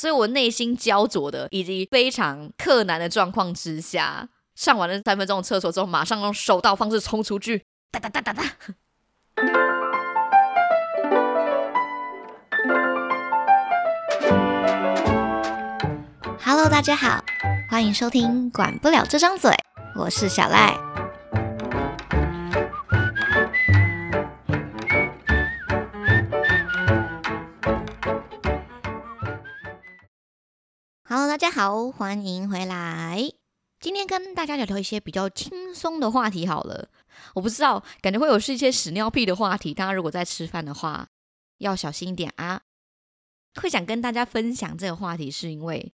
所以我内心焦灼的以及非常困难的状况之下，上完了三分钟的厕所之后，马上用手刀方式冲出去，哒哒哒哒哒。Hello，大家好，欢迎收听《管不了这张嘴》，我是小赖。Hello，大家好，欢迎回来。今天跟大家聊聊一些比较轻松的话题好了。我不知道，感觉会有是一些屎尿屁的话题。大家如果在吃饭的话，要小心一点啊。会想跟大家分享这个话题，是因为。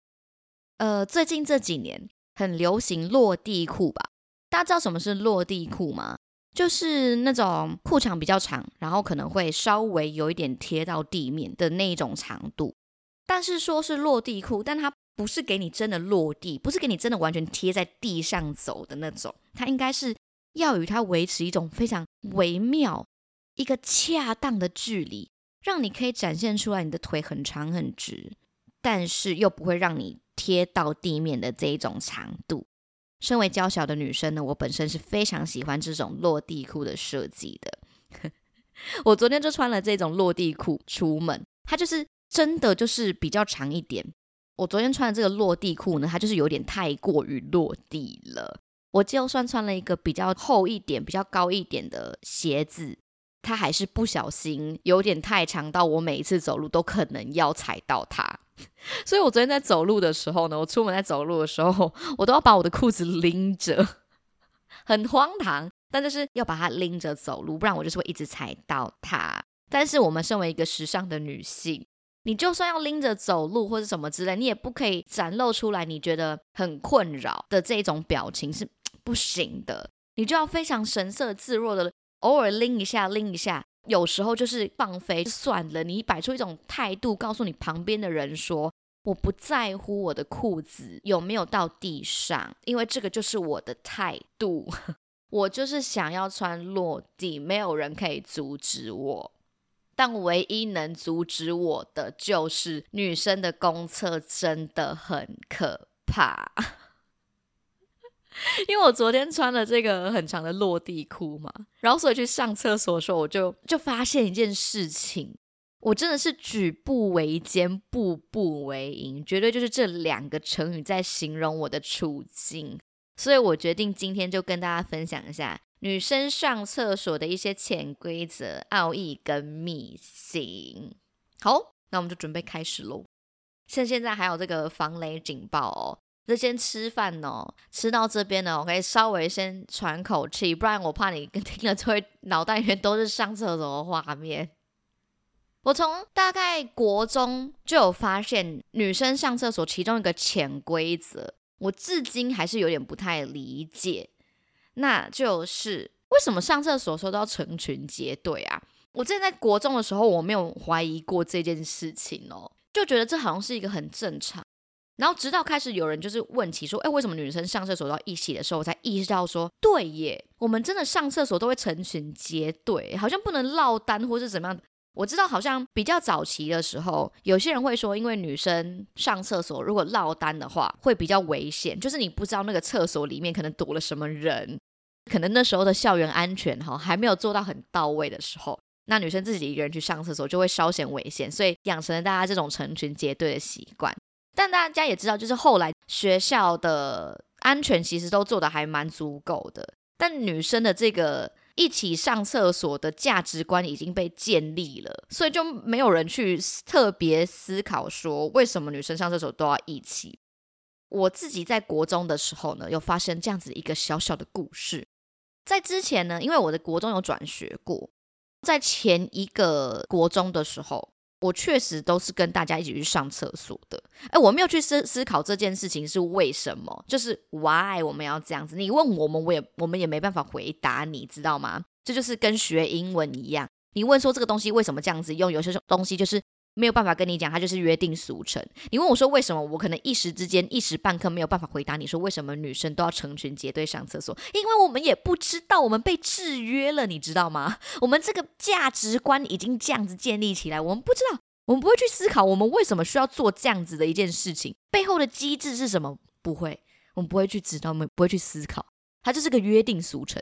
呃，最近这几年很流行落地裤吧？大家知道什么是落地裤吗？就是那种裤长比较长，然后可能会稍微有一点贴到地面的那一种长度。但是说是落地裤，但它不是给你真的落地，不是给你真的完全贴在地上走的那种。它应该是要与它维持一种非常微妙、一个恰当的距离，让你可以展现出来你的腿很长很直，但是又不会让你。贴到地面的这一种长度，身为娇小的女生呢，我本身是非常喜欢这种落地裤的设计的。我昨天就穿了这种落地裤出门，它就是真的就是比较长一点。我昨天穿的这个落地裤呢，它就是有点太过于落地了。我就算穿了一个比较厚一点、比较高一点的鞋子，它还是不小心有点太长到我每一次走路都可能要踩到它。所以，我昨天在走路的时候呢，我出门在走路的时候，我都要把我的裤子拎着，很荒唐，但就是要把它拎着走路，不然我就是会一直踩到它。但是，我们身为一个时尚的女性，你就算要拎着走路或者什么之类，你也不可以展露出来你觉得很困扰的这种表情是 不行的。你就要非常神色自若的，偶尔拎一下，拎一下。有时候就是放飞算了，你摆出一种态度，告诉你旁边的人说：“我不在乎我的裤子有没有到地上，因为这个就是我的态度。我就是想要穿落地，没有人可以阻止我。但唯一能阻止我的，就是女生的公厕真的很可怕。”因为我昨天穿了这个很长的落地裤嘛，然后所以去上厕所的时候，我就就发现一件事情，我真的是举步维艰，步步为营，绝对就是这两个成语在形容我的处境。所以我决定今天就跟大家分享一下女生上厕所的一些潜规则、奥义跟秘辛。好，那我们就准备开始喽。趁现在还有这个防雷警报哦。就先吃饭哦，吃到这边呢，我可以稍微先喘口气，不然我怕你 听了就会脑袋里面都是上厕所的画面。我从大概国中就有发现，女生上厕所其中一个潜规则，我至今还是有点不太理解，那就是为什么上厕所时候都要成群结队啊？我之前在国中的时候，我没有怀疑过这件事情哦，就觉得这好像是一个很正常。然后直到开始有人就是问起说，哎，为什么女生上厕所都要一起的时候，我才意识到说，对耶，我们真的上厕所都会成群结队，好像不能落单或是怎么样。我知道好像比较早期的时候，有些人会说，因为女生上厕所如果落单的话，会比较危险，就是你不知道那个厕所里面可能躲了什么人，可能那时候的校园安全哈还没有做到很到位的时候，那女生自己一个人去上厕所就会稍显危险，所以养成了大家这种成群结队的习惯。但大家也知道，就是后来学校的安全其实都做的还蛮足够的，但女生的这个一起上厕所的价值观已经被建立了，所以就没有人去特别思考说为什么女生上厕所都要一起。我自己在国中的时候呢，有发生这样子一个小小的故事。在之前呢，因为我的国中有转学过，在前一个国中的时候。我确实都是跟大家一起去上厕所的，哎，我没有去思思考这件事情是为什么，就是 why 我们要这样子。你问我们，我也我们也没办法回答，你知道吗？这就是跟学英文一样，你问说这个东西为什么这样子用，有些东西就是。没有办法跟你讲，它就是约定俗成。你问我说为什么，我可能一时之间一时半刻没有办法回答你说为什么女生都要成群结队上厕所，因为我们也不知道，我们被制约了，你知道吗？我们这个价值观已经这样子建立起来，我们不知道，我们不会去思考我们为什么需要做这样子的一件事情，背后的机制是什么？不会，我们不会去知道，我们不会去思考，它就是个约定俗成。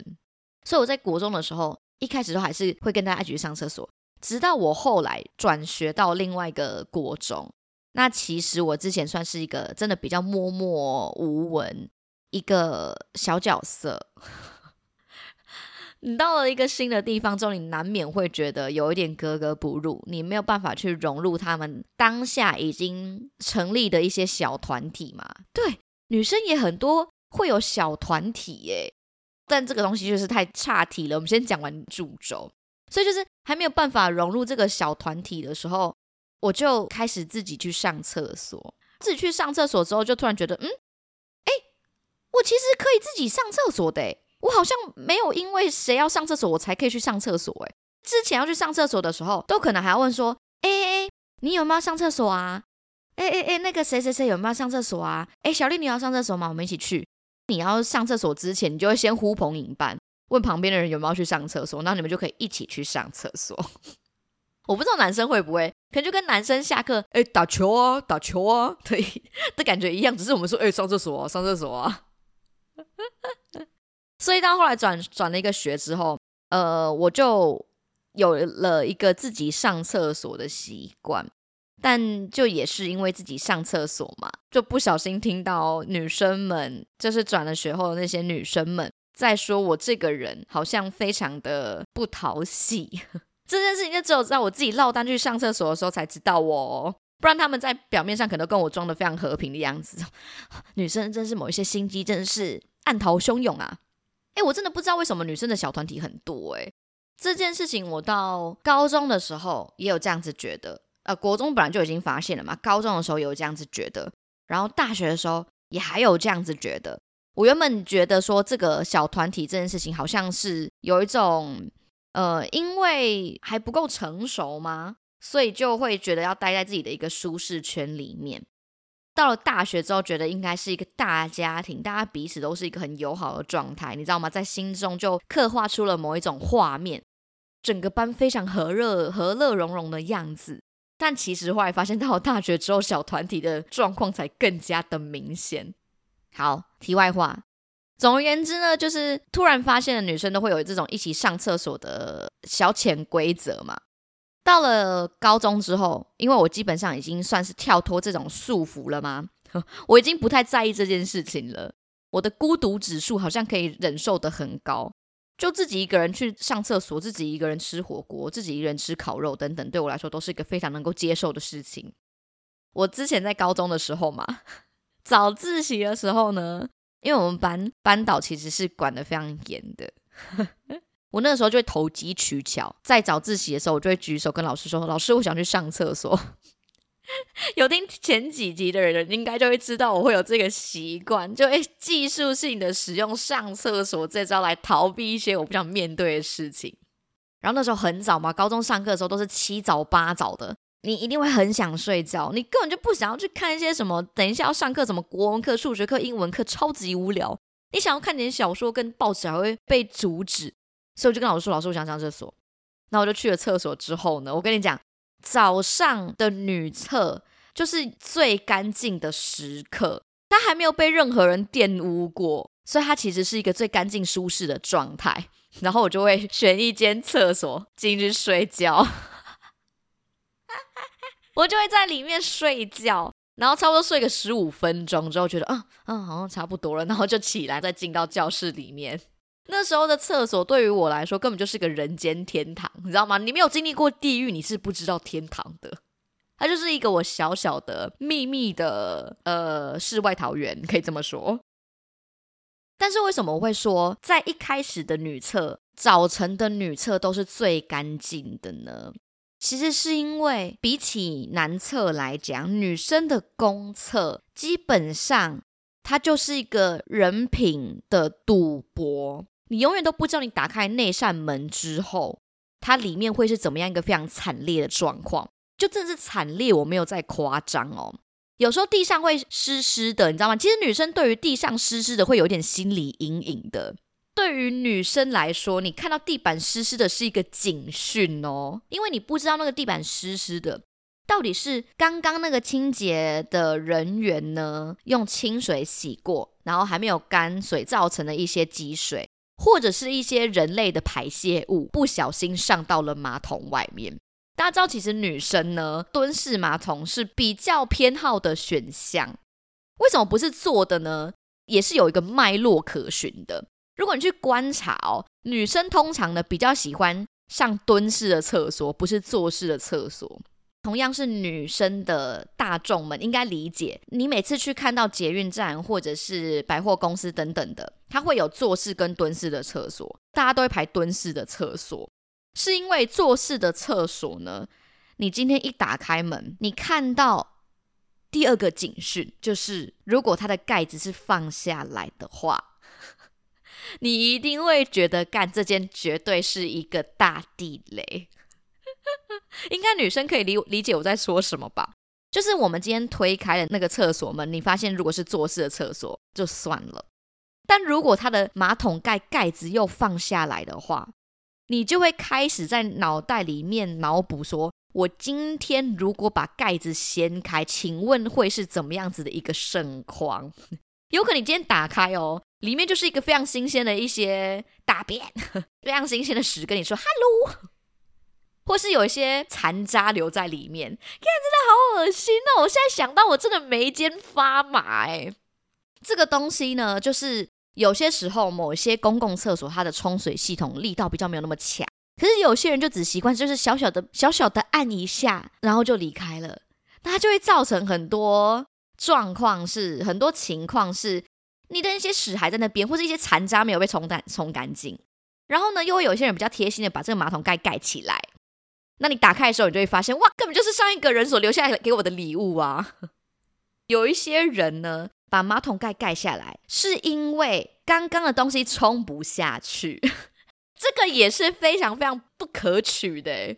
所以我在国中的时候，一开始都还是会跟大家一起去上厕所，直到我后来转学到另外一个国中。那其实我之前算是一个真的比较默默无闻一个小角色。你到了一个新的地方之后，你难免会觉得有一点格格不入，你没有办法去融入他们当下已经成立的一些小团体嘛？对，女生也很多会有小团体耶，但这个东西就是太差题了。我们先讲完主轴，所以就是还没有办法融入这个小团体的时候，我就开始自己去上厕所。自己去上厕所之后，就突然觉得，嗯，哎，我其实可以自己上厕所的。我好像没有因为谁要上厕所，我才可以去上厕所。诶，之前要去上厕所的时候，都可能还要问说：“哎哎哎，你有没有上厕所啊？哎哎哎，那个谁谁谁有没有上厕所啊？哎，小丽你要上厕所吗？我们一起去。你要上厕所之前，你就会先呼朋引伴，问旁边的人有没有去上厕所，那你们就可以一起去上厕所。我不知道男生会不会，可能就跟男生下课哎打球啊打球啊，对的感觉一样，只是我们说哎上厕所啊上厕所啊。所以到后来转转了一个学之后，呃，我就有了一个自己上厕所的习惯，但就也是因为自己上厕所嘛，就不小心听到女生们，就是转了学后的那些女生们在说我这个人好像非常的不讨喜。这件事情就只有在我自己落单去上厕所的时候才知道哦，不然他们在表面上可能跟我装的非常和平的样子。女生真是某一些心机，真是暗潮汹涌啊！哎，我真的不知道为什么女生的小团体很多哎。这件事情我到高中的时候也有这样子觉得，呃，国中本来就已经发现了嘛，高中的时候有这样子觉得，然后大学的时候也还有这样子觉得。我原本觉得说这个小团体这件事情好像是有一种，呃，因为还不够成熟吗？所以就会觉得要待在自己的一个舒适圈里面。到了大学之后，觉得应该是一个大家庭，大家彼此都是一个很友好的状态，你知道吗？在心中就刻画出了某一种画面，整个班非常和乐、和乐融融的样子。但其实后来发现，到了大学之后，小团体的状况才更加的明显。好，题外话，总而言之呢，就是突然发现了女生都会有这种一起上厕所的小潜规则嘛。到了高中之后，因为我基本上已经算是跳脱这种束缚了吗？我已经不太在意这件事情了。我的孤独指数好像可以忍受的很高，就自己一个人去上厕所，自己一个人吃火锅，自己一个人吃烤肉等等，对我来说都是一个非常能够接受的事情。我之前在高中的时候嘛，早自习的时候呢，因为我们班班导其实是管的非常严的。我那个时候就会投机取巧，在早自习的时候，我就会举手跟老师说：“老师，我想去上厕所。”有听前几集的人应该就会知道我会有这个习惯，就会技术性的使用上厕所这招来逃避一些我不想面对的事情。然后那时候很早嘛，高中上课的时候都是七早八早的，你一定会很想睡觉，你根本就不想要去看一些什么，等一下要上课什么国文课、数学课、英文课，超级无聊。你想要看点小说跟报纸，还会被阻止。所以我就跟老师说：“老师，我想上厕所。”那我就去了厕所之后呢，我跟你讲，早上的女厕就是最干净的时刻，它还没有被任何人玷污过，所以它其实是一个最干净舒适的状态。然后我就会选一间厕所进去睡觉，我就会在里面睡觉，然后差不多睡个十五分钟之后，觉得啊啊好像差不多了，然后就起来再进到教室里面。那时候的厕所对于我来说根本就是个人间天堂，你知道吗？你没有经历过地狱，你是不知道天堂的。它就是一个我小小的秘密的呃世外桃源，可以这么说。但是为什么我会说在一开始的女厕，早晨的女厕都是最干净的呢？其实是因为比起男厕来讲，女生的公厕基本上它就是一个人品的赌博。你永远都不知道，你打开那扇门之后，它里面会是怎么样一个非常惨烈的状况，就真的是惨烈，我没有在夸张哦。有时候地上会湿湿的，你知道吗？其实女生对于地上湿湿的会有点心理阴影的。对于女生来说，你看到地板湿湿的是一个警讯哦，因为你不知道那个地板湿湿的，到底是刚刚那个清洁的人员呢，用清水洗过，然后还没有干水造成的一些积水，或者是一些人类的排泄物不小心上到了马桶外面？大家知道，其实女生呢，蹲式马桶是比较偏好的选项。为什么不是坐的呢？也是有一个脉络可循的。如果你去观察哦，女生通常呢比较喜欢上蹲式的厕所，不是坐式的厕所。同样是女生的大众们应该理解，你每次去看到捷运站或者是百货公司等等的，它会有坐式跟蹲式的厕所，大家都会排蹲式的厕所，是因为坐式的厕所呢，你今天一打开门，你看到第二个警讯就是，如果它的盖子是放下来的话，你一定会觉得干这件绝对是一个大地雷。应该女生可以理理解我在说什么吧？就是我们今天推开了那个厕所门，你发现如果是坐式的厕所就算了，但如果它的马桶盖盖子又放下来的话，你就会开始在脑袋里面脑补说：我今天如果把盖子掀开，请问会是怎么样子的一个盛况？有可能你今天打开哦，里面就是一个非常新鲜的一些大便，非常新鲜的屎，跟你说 “hello”。或是有一些残渣留在里面，看真的好恶心哦！我现在想到，我真的眉间发麻哎。这个东西呢，就是有些时候某些公共厕所它的冲水系统力道比较没有那么强，可是有些人就只习惯就是小小的小小的按一下，然后就离开了，那它就会造成很多状况，是很多情况是你的那些屎还在那边，或者一些残渣没有被冲干冲干净，然后呢，又会有一些人比较贴心的把这个马桶盖盖起来。那你打开的时候，你就会发现，哇，根本就是上一个人所留下来给我的礼物啊！有一些人呢，把马桶盖盖下来，是因为刚刚的东西冲不下去，这个也是非常非常不可取的。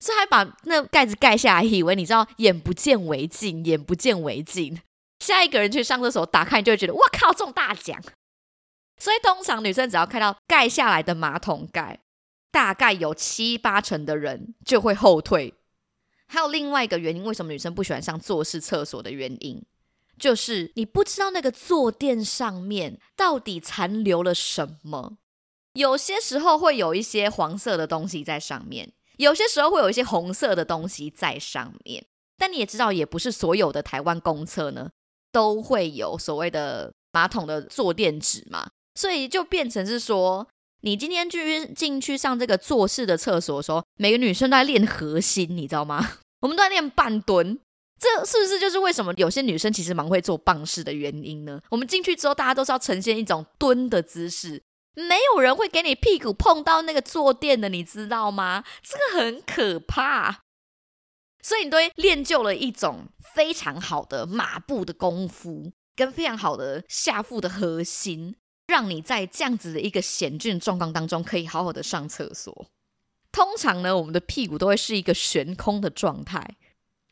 所以还把那盖子盖下来，以为你知道眼不见为净，眼不见为净。下一个人去上厕所，打开就会觉得，我靠，中大奖！所以通常女生只要看到盖下来的马桶盖。大概有七八成的人就会后退。还有另外一个原因，为什么女生不喜欢上坐式厕所的原因，就是你不知道那个坐垫上面到底残留了什么。有些时候会有一些黄色的东西在上面，有些时候会有一些红色的东西在上面。但你也知道，也不是所有的台湾公厕呢都会有所谓的马桶的坐垫纸嘛，所以就变成是说。你今天去进去上这个坐式的厕所的时候，每个女生都在练核心，你知道吗？我们都在练半蹲，这是不是就是为什么有些女生其实蛮会做棒式的原因呢？我们进去之后，大家都是要呈现一种蹲的姿势，没有人会给你屁股碰到那个坐垫的，你知道吗？这个很可怕，所以你都会练就了一种非常好的马步的功夫，跟非常好的下腹的核心。让你在这样子的一个险峻状况当中，可以好好的上厕所。通常呢，我们的屁股都会是一个悬空的状态，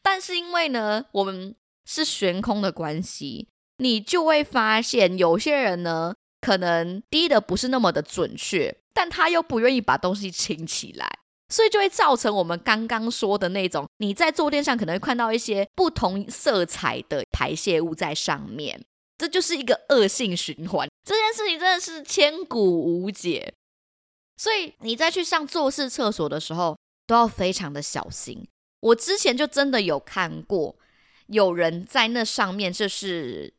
但是因为呢，我们是悬空的关系，你就会发现有些人呢，可能低的不是那么的准确，但他又不愿意把东西倾起来，所以就会造成我们刚刚说的那种，你在坐垫上可能会看到一些不同色彩的排泄物在上面。这就是一个恶性循环，这件事情真的是千古无解。所以你在去上坐式厕所的时候，都要非常的小心。我之前就真的有看过，有人在那上面就是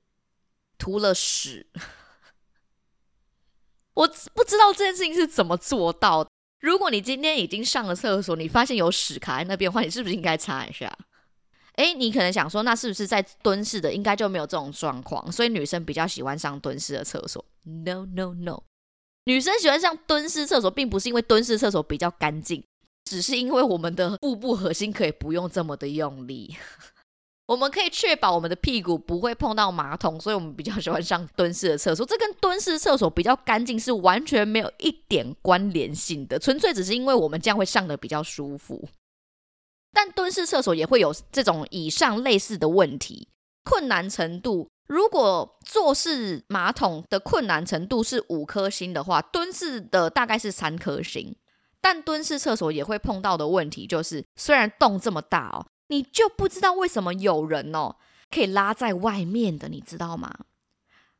涂了屎。我不知道这件事情是怎么做到。如果你今天已经上了厕所，你发现有屎卡在那边的话，你是不是应该擦一下？哎，你可能想说，那是不是在蹲式的应该就没有这种状况？所以女生比较喜欢上蹲式的厕所？No No No，女生喜欢上蹲式厕所，并不是因为蹲式厕所比较干净，只是因为我们的腹部核心可以不用这么的用力，我们可以确保我们的屁股不会碰到马桶，所以我们比较喜欢上蹲式的厕所。这跟蹲式厕所比较干净是完全没有一点关联性的，纯粹只是因为我们这样会上的比较舒服。但蹲式厕所也会有这种以上类似的问题，困难程度。如果坐式马桶的困难程度是五颗星的话，蹲式的大概是三颗星。但蹲式厕所也会碰到的问题就是，虽然洞这么大哦，你就不知道为什么有人哦可以拉在外面的，你知道吗？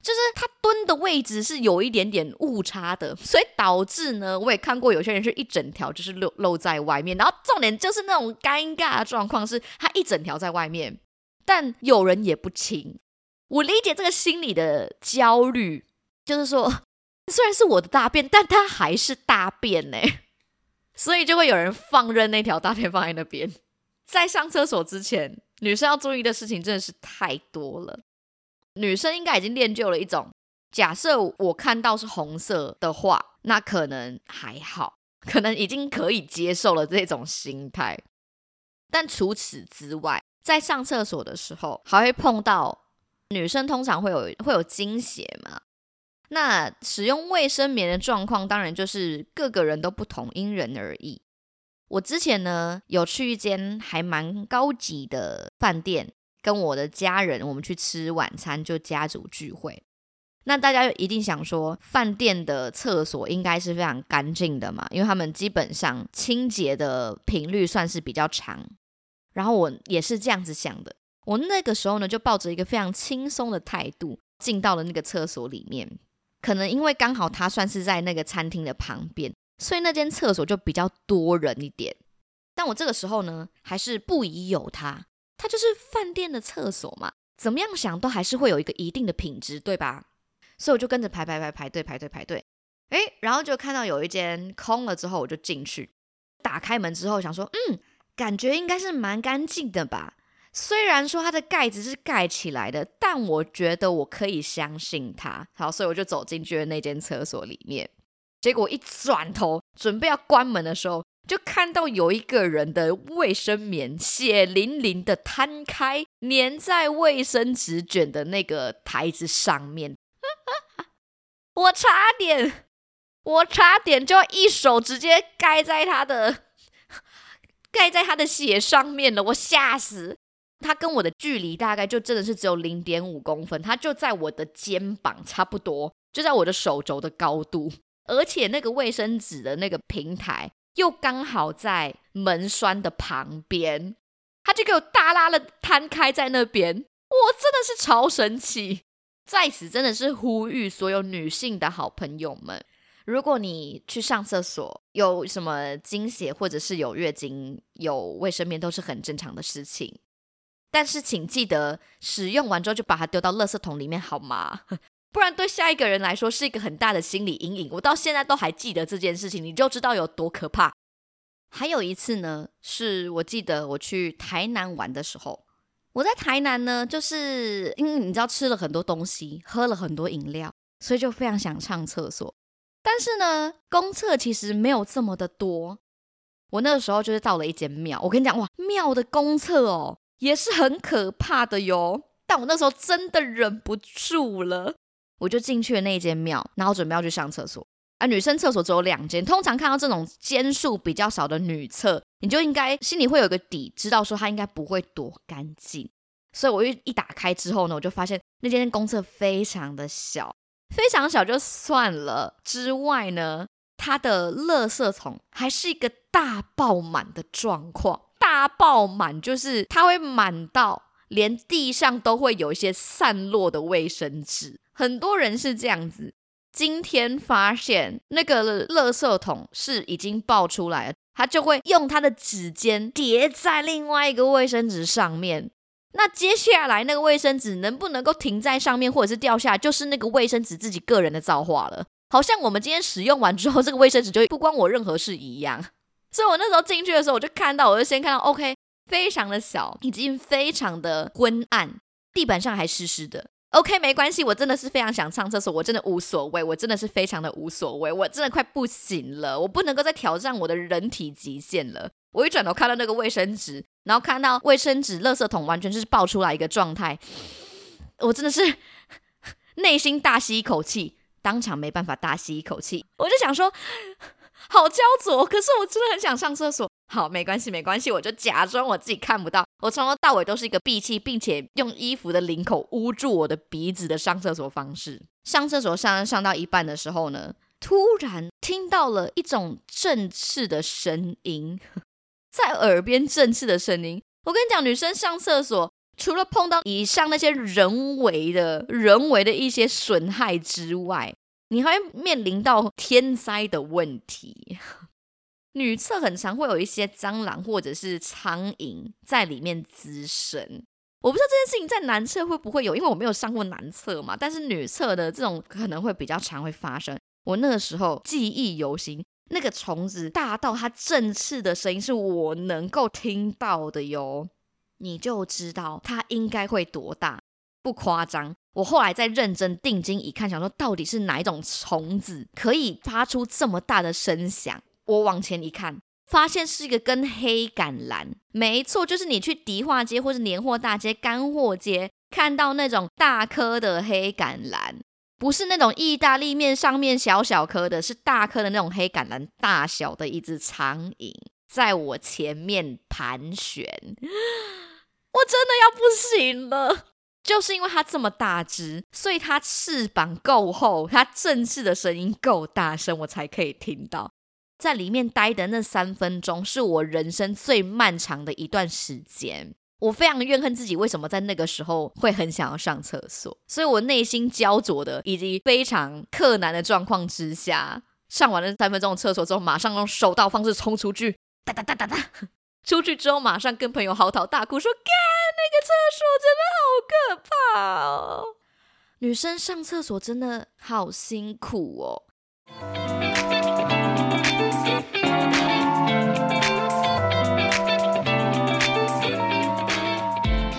就是他蹲的位置是有一点点误差的，所以导致呢，我也看过有些人是一整条就是露露在外面，然后重点就是那种尴尬的状况是，他一整条在外面，但有人也不亲。我理解这个心理的焦虑，就是说，虽然是我的大便，但它还是大便呢，所以就会有人放任那条大便放在那边。在上厕所之前，女生要注意的事情真的是太多了。女生应该已经练就了一种，假设我看到是红色的话，那可能还好，可能已经可以接受了这种心态。但除此之外，在上厕所的时候，还会碰到女生通常会有会有经血嘛？那使用卫生棉的状况，当然就是各个人都不同，因人而异。我之前呢有去一间还蛮高级的饭店。跟我的家人，我们去吃晚餐，就家族聚会。那大家一定想说，饭店的厕所应该是非常干净的嘛？因为他们基本上清洁的频率算是比较长。然后我也是这样子想的。我那个时候呢，就抱着一个非常轻松的态度进到了那个厕所里面。可能因为刚好它算是在那个餐厅的旁边，所以那间厕所就比较多人一点。但我这个时候呢，还是不疑有他。它就是饭店的厕所嘛，怎么样想都还是会有一个一定的品质，对吧？所以我就跟着排排排排队排队排队，哎，然后就看到有一间空了之后，我就进去，打开门之后想说，嗯，感觉应该是蛮干净的吧。虽然说它的盖子是盖起来的，但我觉得我可以相信它。好，所以我就走进去了那间厕所里面，结果一转头准备要关门的时候。就看到有一个人的卫生棉血淋淋的摊开，粘在卫生纸卷的那个台子上面，我差点，我差点就一手直接盖在他的，盖在他的血上面了，我吓死！他跟我的距离大概就真的是只有零点五公分，他就在我的肩膀差不多，就在我的手肘的高度，而且那个卫生纸的那个平台。又刚好在门栓的旁边，他就给我大拉了摊开在那边，我真的是超神奇。在此真的是呼吁所有女性的好朋友们，如果你去上厕所有什么经血或者是有月经有卫生棉都是很正常的事情，但是请记得使用完之后就把它丢到垃圾桶里面好吗？不然对下一个人来说是一个很大的心理阴影。我到现在都还记得这件事情，你就知道有多可怕。还有一次呢，是我记得我去台南玩的时候，我在台南呢，就是因为你知道吃了很多东西，喝了很多饮料，所以就非常想上厕所。但是呢，公厕其实没有这么的多。我那个时候就是到了一间庙，我跟你讲哇，庙的公厕哦也是很可怕的哟。但我那时候真的忍不住了。我就进去了那间庙，然后准备要去上厕所。啊，女生厕所只有两间，通常看到这种间数比较少的女厕，你就应该心里会有个底，知道说它应该不会多干净。所以我一一打开之后呢，我就发现那间公厕非常的小，非常小就算了，之外呢，它的垃圾桶还是一个大爆满的状况，大爆满就是它会满到连地上都会有一些散落的卫生纸。很多人是这样子，今天发现那个垃圾桶是已经爆出来了，他就会用他的指尖叠在另外一个卫生纸上面。那接下来那个卫生纸能不能够停在上面，或者是掉下，就是那个卫生纸自己个人的造化了。好像我们今天使用完之后，这个卫生纸就不关我任何事一样。所以我那时候进去的时候，我就看到，我就先看到，OK，非常的小，已经非常的昏暗，地板上还湿湿的。OK，没关系，我真的是非常想上厕所，我真的无所谓，我真的是非常的无所谓，我真的快不行了，我不能够再挑战我的人体极限了。我一转头看到那个卫生纸，然后看到卫生纸垃圾桶完全就是爆出来一个状态，我真的是 内心大吸一口气，当场没办法大吸一口气，我就想说。好焦灼，可是我真的很想上厕所。好，没关系，没关系，我就假装我自己看不到。我从头到尾都是一个闭气，并且用衣服的领口捂住我的鼻子的上厕所方式。上厕所上上到一半的时候呢，突然听到了一种振翅的声音，在耳边振翅的声音。我跟你讲，女生上厕所除了碰到以上那些人为的人为的一些损害之外，你还会面临到天灾的问题。女厕很常会有一些蟑螂或者是苍蝇在里面滋生。我不知道这件事情在男厕会不会有，因为我没有上过男厕嘛。但是女厕的这种可能会比较常会发生。我那个时候记忆犹新，那个虫子大到它振翅的声音是我能够听到的哟，你就知道它应该会多大，不夸张。我后来再认真定睛一看，想说到底是哪一种虫子可以发出这么大的声响？我往前一看。发现是一个根黑橄榄，没错，就是你去迪化街或是年货大街、干货街看到那种大颗的黑橄榄，不是那种意大利面上面小小颗的，是大颗的那种黑橄榄大小的一只苍蝇在我前面盘旋，我真的要不行了。就是因为它这么大只，所以它翅膀够厚，它振翅的声音够大声，我才可以听到。在里面待的那三分钟，是我人生最漫长的一段时间。我非常怨恨自己为什么在那个时候会很想要上厕所，所以我内心焦灼的以及非常困难的状况之下，上完了三分钟的厕所之后，马上用手刀方式冲出去，哒哒哒哒哒，出去之后马上跟朋友嚎啕大哭，说：“干，那个厕所真的好可怕哦！女生上厕所真的好辛苦哦。”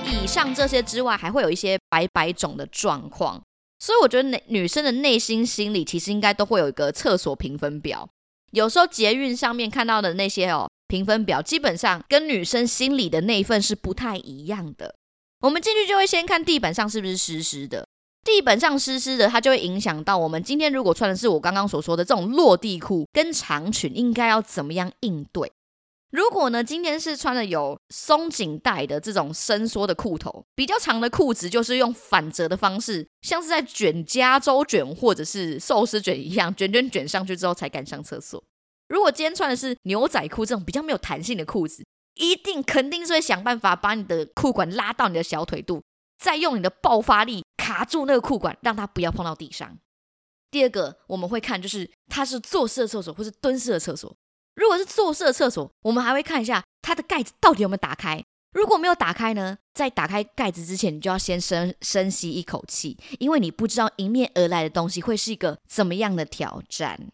以上这些之外，还会有一些百百种的状况，所以我觉得女女生的内心心理其实应该都会有一个厕所评分表。有时候捷运上面看到的那些哦评分表，基本上跟女生心里的那一份是不太一样的。我们进去就会先看地板上是不是湿湿的，地板上湿湿的，它就会影响到我们今天如果穿的是我刚刚所说的这种落地裤跟长裙，应该要怎么样应对。如果呢，今天是穿的有松紧带的这种伸缩的裤头，比较长的裤子，就是用反折的方式，像是在卷加州卷或者是寿司卷一样，卷卷卷上去之后才敢上厕所。如果今天穿的是牛仔裤这种比较没有弹性的裤子，一定肯定是会想办法把你的裤管拉到你的小腿肚，再用你的爆发力卡住那个裤管，让它不要碰到地上。第二个我们会看，就是它是坐式的厕所或是蹲式的厕所。如果是坐式厕所，我们还会看一下它的盖子到底有没有打开。如果没有打开呢，在打开盖子之前，你就要先深深吸一口气，因为你不知道迎面而来的东西会是一个怎么样的挑战。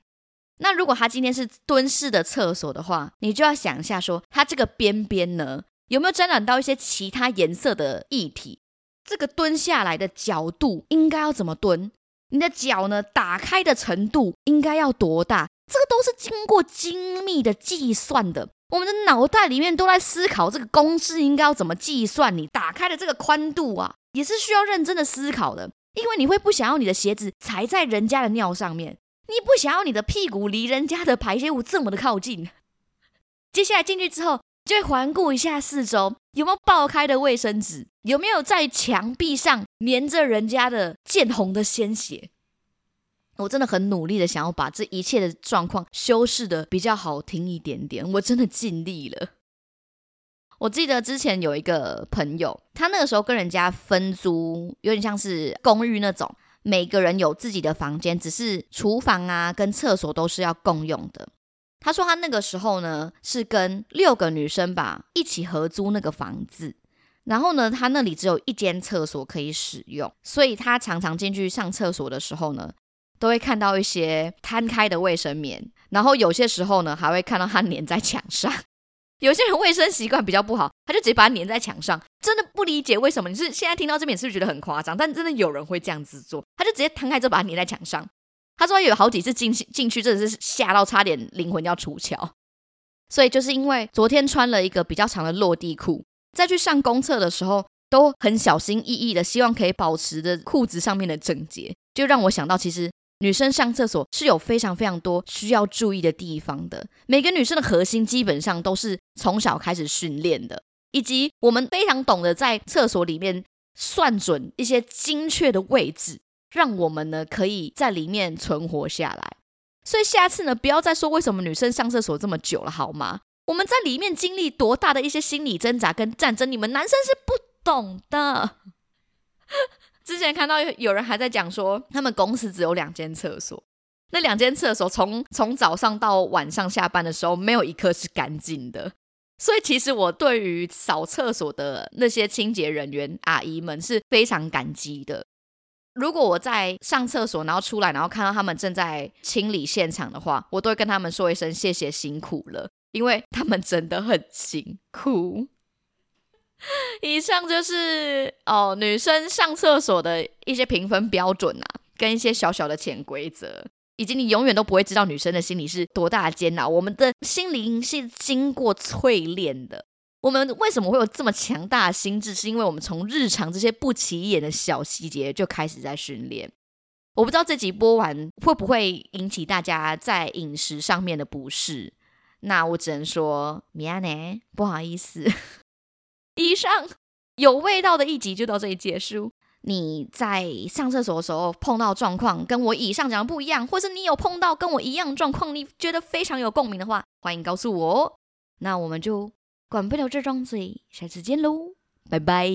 那如果它今天是蹲式的厕所的话，你就要想一下，说它这个边边呢有没有沾染到一些其他颜色的液体？这个蹲下来的角度应该要怎么蹲？你的脚呢打开的程度应该要多大？这个都是经过精密的计算的，我们的脑袋里面都在思考这个公式应该要怎么计算。你打开的这个宽度啊，也是需要认真的思考的，因为你会不想要你的鞋子踩在人家的尿上面，你不想要你的屁股离人家的排泄物这么的靠近。接下来进去之后，就会环顾一下四周，有没有爆开的卫生纸，有没有在墙壁上粘着人家的见红的鲜血。我真的很努力的想要把这一切的状况修饰的比较好听一点点，我真的尽力了。我记得之前有一个朋友，他那个时候跟人家分租，有点像是公寓那种，每个人有自己的房间，只是厨房啊跟厕所都是要共用的。他说他那个时候呢是跟六个女生吧一起合租那个房子，然后呢他那里只有一间厕所可以使用，所以他常常进去上厕所的时候呢。都会看到一些摊开的卫生棉，然后有些时候呢，还会看到它粘在墙上。有些人卫生习惯比较不好，他就直接把它粘在墙上。真的不理解为什么？你是现在听到这边是不是觉得很夸张？但真的有人会这样子做，他就直接摊开之后把它粘在墙上。他说有好几次进进去真的是吓到差点灵魂要出窍。所以就是因为昨天穿了一个比较长的落地裤，再去上公厕的时候都很小心翼翼的，希望可以保持着裤子上面的整洁，就让我想到其实。女生上厕所是有非常非常多需要注意的地方的。每个女生的核心基本上都是从小开始训练的，以及我们非常懂得在厕所里面算准一些精确的位置，让我们呢可以在里面存活下来。所以下次呢，不要再说为什么女生上厕所这么久了，好吗？我们在里面经历多大的一些心理挣扎跟战争，你们男生是不懂的。之前看到有人还在讲说，他们公司只有两间厕所，那两间厕所从从早上到晚上下班的时候，没有一刻是干净的。所以其实我对于扫厕所的那些清洁人员阿姨们是非常感激的。如果我在上厕所，然后出来，然后看到他们正在清理现场的话，我都会跟他们说一声谢谢辛苦了，因为他们真的很辛苦。以上就是哦，女生上厕所的一些评分标准啊，跟一些小小的潜规则，以及你永远都不会知道女生的心里是多大的煎熬。我们的心灵是经过淬炼的。我们为什么会有这么强大的心智？是因为我们从日常这些不起眼的小细节就开始在训练。我不知道这集播完会不会引起大家在饮食上面的不适。那我只能说，米安呢，不好意思。以上有味道的一集就到这里结束。你在上厕所的时候碰到状况跟我以上讲的不一样，或是你有碰到跟我一样状况，你觉得非常有共鸣的话，欢迎告诉我。那我们就管不了这张嘴，下次见喽，拜拜。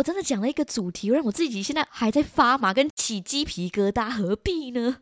我真的讲了一个主题，让我自己现在还在发麻跟起鸡皮疙瘩，何必呢？